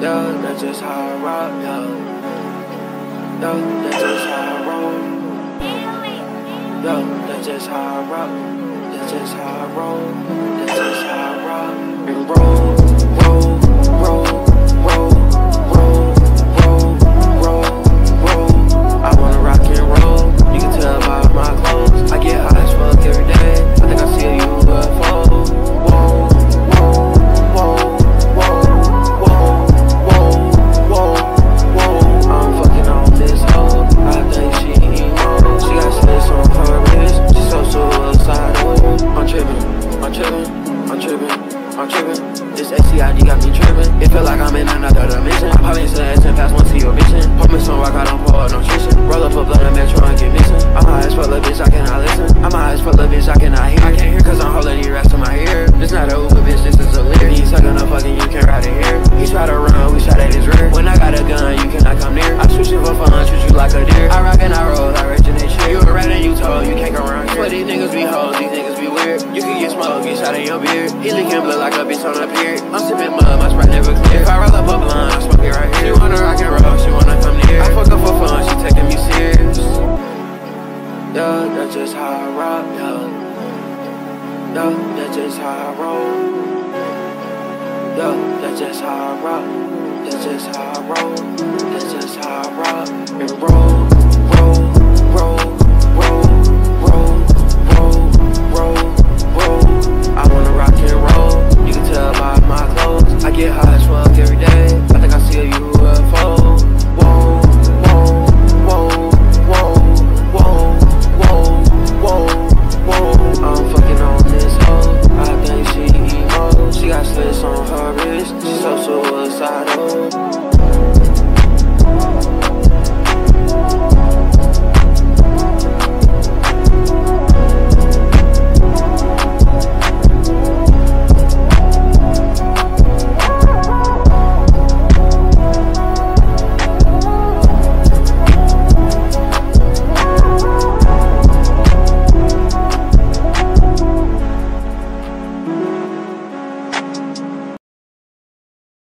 Yeah, that's just how I rock, yeah. Yeah, that's just how I roll. Yeah, that's just how I rock. That's just how I roll. That's just how I rock and roll, tripping, I'm tripping. I'm. This ACID got me tripping. It feel like I'm in another dimension. I pop Can get shot in your beard. He licking blood like a bitch on a pier. I'm sipping mud, my sprite never clear. If I roll up a blunt, I smoke it right here. She wanna rock and roll, she wanna come near. I fuck up for fun, she taking me serious. Yeah, that's just how I rock, yeah. That's just how I roll. Yeah, that's just how I rock. That's just how I roll. That's just how I